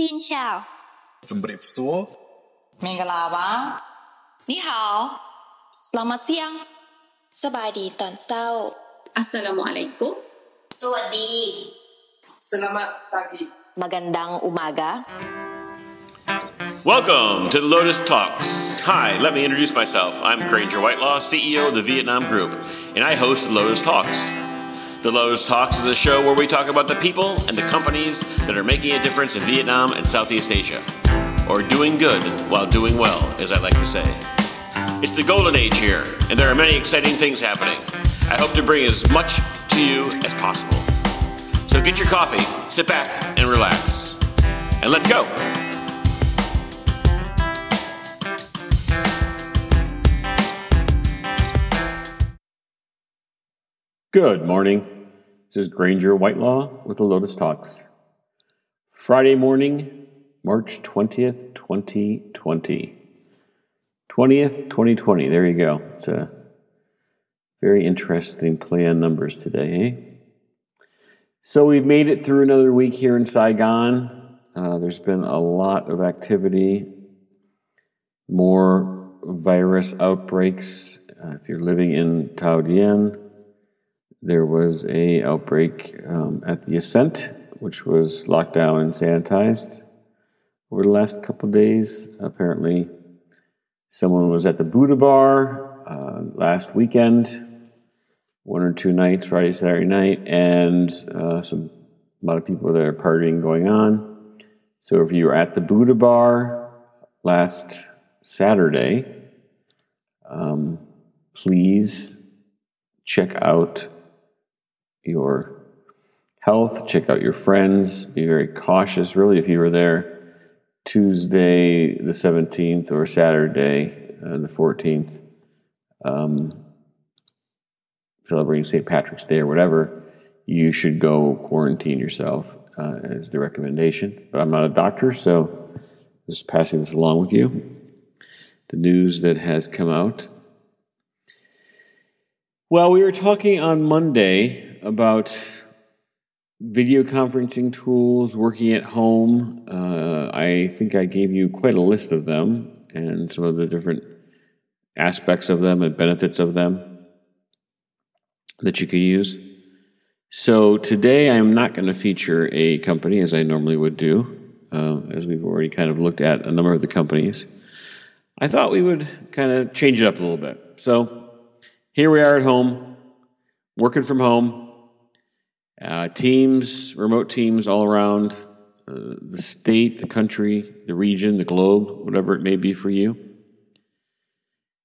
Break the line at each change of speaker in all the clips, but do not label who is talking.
Xin chào.
Jumpa besok. Mengapa?
你好。
Selamat siang.
สบายดีตอนเช้า
Assalamualaikum.
สวัสดี
Selamat pagi.
Magandang umaga.
Welcome to the Lotus Talks. Hi, let me introduce myself. I'm Granger Whitelaw, CEO of the Vietnam Group, and I host the Lotus Talks. The Lotus Talks is a show where we talk about the people and the companies that are making a difference in Vietnam and Southeast Asia, or doing good while doing well, as I like to say. It's the golden age here, and there are many exciting things happening. I hope to bring as much to you as possible. So get your coffee, sit back, and relax. And let's go! Good morning. This is Granger Whitelaw with the Lotus Talks. Friday morning, March 20th, 2020. 20th, 2020. There you go. It's a very interesting play on numbers today, eh? So we've made it through another week here in Saigon. Uh, there's been a lot of activity, more virus outbreaks. Uh, if you're living in Thao Dien, there was a outbreak um, at the Ascent, which was locked down and sanitized over the last couple days. Apparently, someone was at the Buddha Bar uh, last weekend, one or two nights, Friday, Saturday night, and uh, some a lot of people there partying going on. So if you were at the Buddha Bar last Saturday, um, please check out your health, check out your friends, be very cautious. Really, if you were there Tuesday the 17th or Saturday uh, the 14th, um, celebrating St. Patrick's Day or whatever, you should go quarantine yourself uh, as the recommendation. But I'm not a doctor, so just passing this along with you. The news that has come out. Well, we were talking on Monday about video conferencing tools, working at home. Uh, I think I gave you quite a list of them and some of the different aspects of them and benefits of them that you can use. So today I'm not going to feature a company as I normally would do, uh, as we've already kind of looked at a number of the companies. I thought we would kind of change it up a little bit. So here we are at home, working from home, uh, teams, remote teams all around uh, the state, the country, the region, the globe, whatever it may be for you.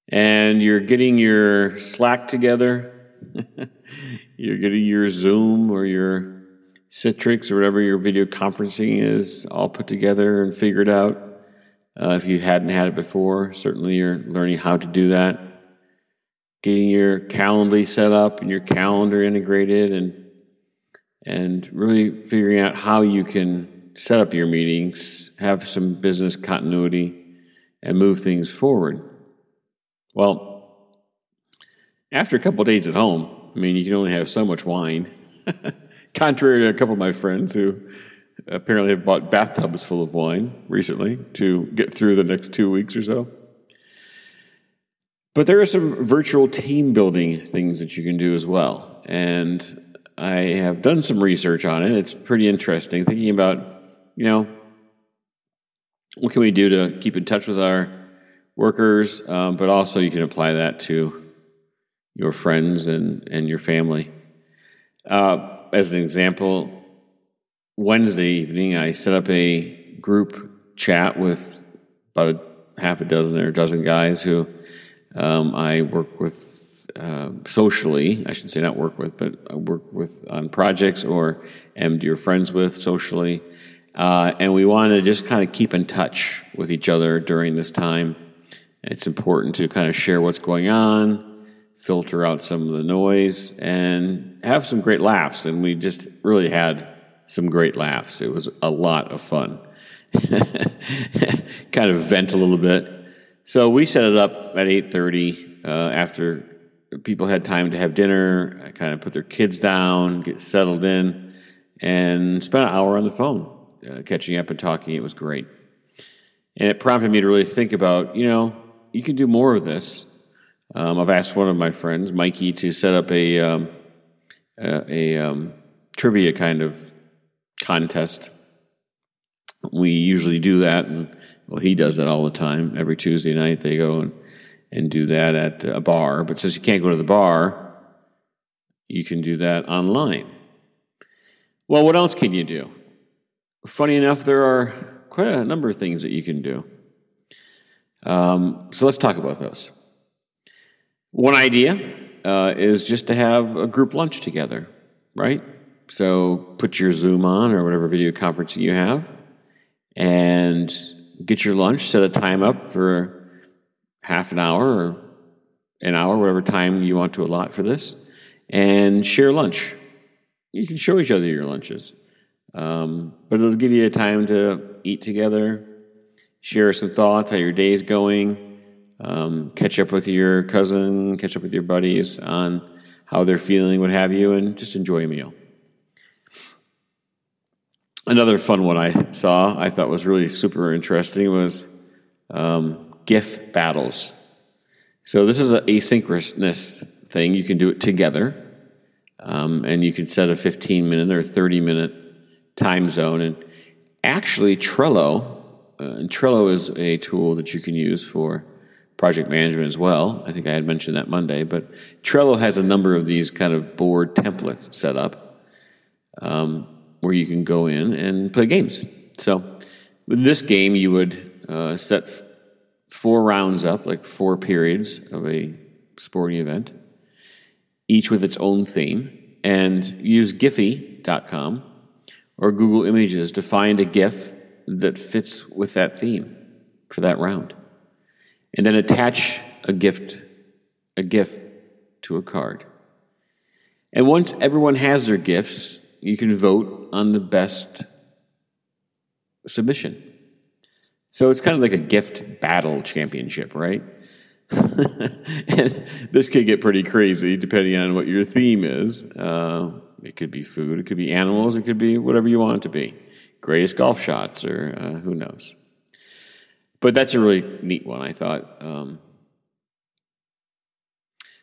And you're getting your Slack together. you're getting your Zoom or your Citrix or whatever your video conferencing is all put together and figured out. Uh, if you hadn't had it before, certainly you're learning how to do that. Getting your Calendly set up and your calendar integrated and and really figuring out how you can set up your meetings, have some business continuity, and move things forward. Well, after a couple days at home, I mean, you can only have so much wine. Contrary to a couple of my friends who apparently have bought bathtubs full of wine recently to get through the next two weeks or so. But there are some virtual team building things that you can do as well. And I have done some research on it. It's pretty interesting. Thinking about, you know, what can we do to keep in touch with our workers, um, but also you can apply that to your friends and, and your family. Uh, as an example, Wednesday evening, I set up a group chat with about a half a dozen or a dozen guys who um, I work with uh, socially, I should say not work with, but work with on projects or am dear friends with socially. Uh, and we want to just kind of keep in touch with each other during this time. It's important to kind of share what's going on, filter out some of the noise, and have some great laughs. And we just really had some great laughs. It was a lot of fun. kind of vent a little bit. So we set it up at 8:30 uh, after people had time to have dinner, kind of put their kids down, get settled in, and spent an hour on the phone uh, catching up and talking. It was great. And it prompted me to really think about, you know, you can do more of this. Um, I've asked one of my friends, Mikey, to set up a, um, a, a um, trivia kind of contest. We usually do that, and well, he does that all the time. Every Tuesday night, they go and, and do that at a bar. But since you can't go to the bar, you can do that online. Well, what else can you do? Funny enough, there are quite a number of things that you can do. Um, so let's talk about those. One idea uh, is just to have a group lunch together, right? So put your Zoom on or whatever video conferencing you have and get your lunch, set a time up for half an hour or an hour, whatever time you want to allot for this, and share lunch. You can show each other your lunches, um, but it'll give you a time to eat together, share some thoughts, how your day's going, um, catch up with your cousin, catch up with your buddies on how they're feeling, what have you, and just enjoy a meal. Another fun one I saw, I thought was really super interesting, was um, GIF battles. So this is an asynchronous thing. You can do it together, um, and you can set a 15 minute or 30 minute time zone. And actually, Trello, uh, and Trello is a tool that you can use for project management as well. I think I had mentioned that Monday, but Trello has a number of these kind of board templates set up. Um, where you can go in and play games. So, with this game, you would uh, set four rounds up, like four periods of a sporting event, each with its own theme, and use Giphy.com or Google Images to find a GIF that fits with that theme for that round. And then attach a gift, a GIF to a card. And once everyone has their GIFs, you can vote on the best submission. So it's kind of like a gift battle championship, right? and this could get pretty crazy depending on what your theme is. Uh, it could be food, it could be animals, it could be whatever you want it to be. Greatest golf shots, or uh, who knows. But that's a really neat one, I thought. Um,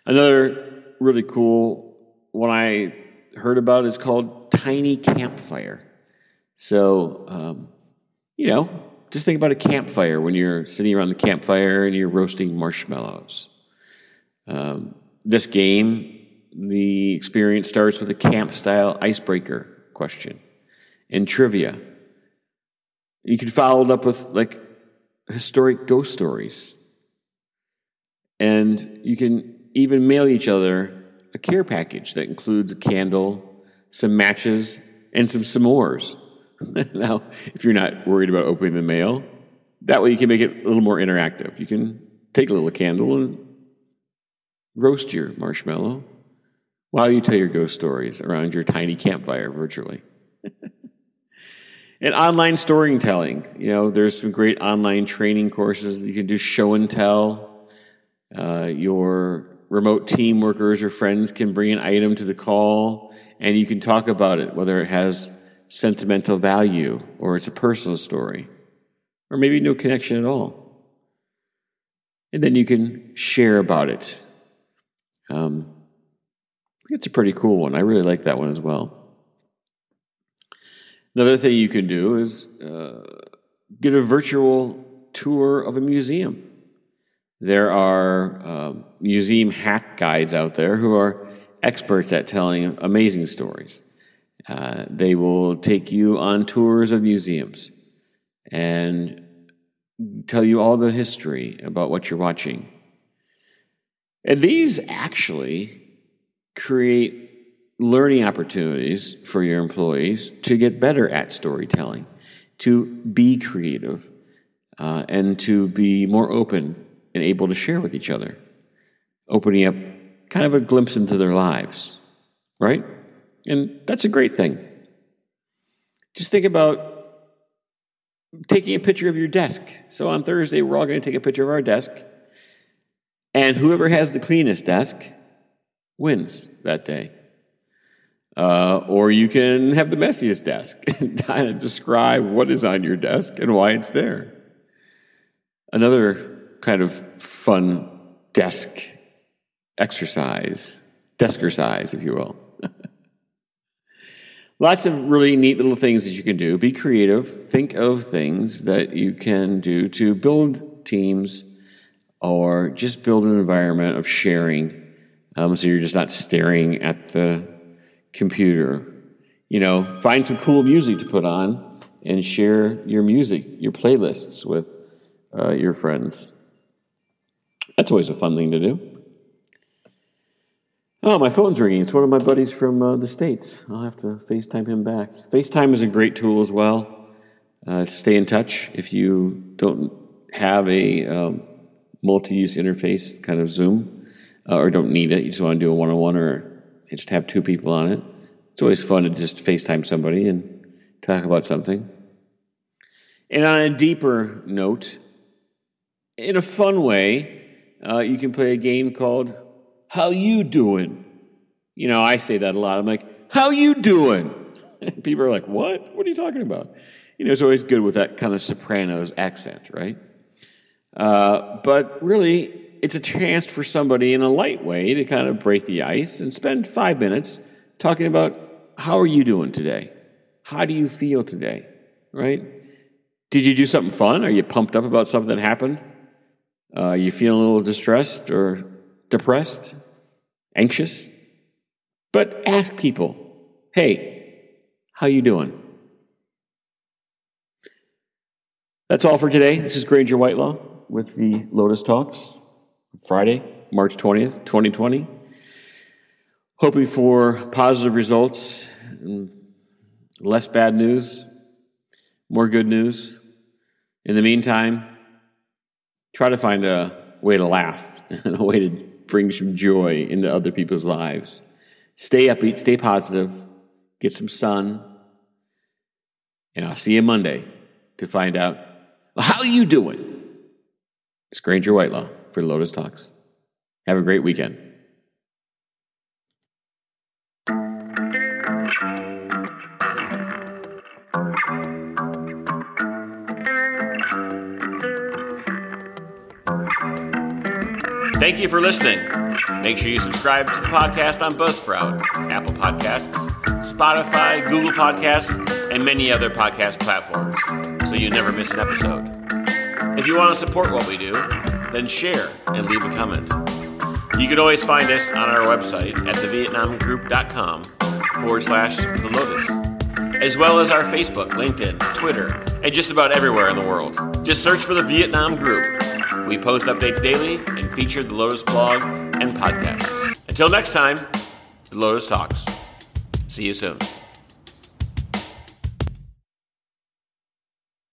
another really cool one I heard about is called Tiny Campfire. So, um, you know, just think about a campfire when you're sitting around the campfire and you're roasting marshmallows. Um, this game, the experience starts with a camp style icebreaker question and trivia. You can follow it up with like historic ghost stories. And you can even mail each other a care package that includes a candle, some matches, and some s'mores. now, if you're not worried about opening the mail, that way you can make it a little more interactive. You can take a little candle and roast your marshmallow while you tell your ghost stories around your tiny campfire virtually. and online storytelling. You know, there's some great online training courses. You can do show and tell. Uh, your remote team workers or friends can bring an item to the call and you can talk about it, whether it has sentimental value or it's a personal story or maybe no connection at all. And then you can share about it. Um, it's a pretty cool one. I really like that one as well. Another thing you can do is uh, get a virtual tour of a museum. There are uh, museum hack guides out there who are experts at telling amazing stories. Uh, they will take you on tours of museums and tell you all the history about what you're watching. And these actually create learning opportunities for your employees to get better at storytelling, to be creative, uh, and to be more open and able to share with each other, opening up kind of a glimpse into their lives, right? And that's a great thing. Just think about taking a picture of your desk. So on Thursday, we're all going to take a picture of our desk, and whoever has the cleanest desk wins that day. Uh, or you can have the messiest desk and kind of describe what is on your desk and why it's there. Another kind of fun desk exercise, deskercise, if you will. Lots of really neat little things that you can do. Be creative. Think of things that you can do to build teams or just build an environment of sharing. Um, so you're just not staring at the computer. You know, find some cool music to put on and share your music, your playlists with uh, your friends. That's always a fun thing to do. Oh, my phone's ringing. It's one of my buddies from uh, the States. I'll have to FaceTime him back. FaceTime is a great tool as well uh, stay in touch if you don't have a um, multi use interface, kind of Zoom, uh, or don't need it. You just want to do a one on one or just have two people on it. It's always fun to just FaceTime somebody and talk about something. And on a deeper note, in a fun way, uh, you can play a game called how you doing? You know, I say that a lot. I'm like, how you doing? People are like, what? What are you talking about? You know, it's always good with that kind of Sopranos accent, right? Uh, but really, it's a chance for somebody in a light way to kind of break the ice and spend five minutes talking about how are you doing today? How do you feel today? Right? Did you do something fun? Are you pumped up about something that happened? Uh, you feeling a little distressed or depressed? Anxious, but ask people, hey, how you doing? That's all for today. This is Granger Whitelaw with the Lotus Talks, Friday, March 20th, 2020. Hoping for positive results, less bad news, more good news. In the meantime, try to find a way to laugh and a way to bring some joy into other people's lives. Stay upbeat, stay positive, get some sun, and I'll see you Monday to find out how you doing. It's Granger Whitelaw for Lotus Talks. Have a great weekend. Thank you for listening. Make sure you subscribe to the podcast on Buzzsprout, Apple Podcasts, Spotify, Google Podcasts, and many other podcast platforms so you never miss an episode. If you want to support what we do, then share and leave a comment. You can always find us on our website at thevietnamgroup.com forward slash the Lotus, as well as our Facebook, LinkedIn, Twitter, and just about everywhere in the world. Just search for the Vietnam Group we post updates daily and feature the Lotus blog and podcasts. Until next time, the Lotus Talks. See you soon.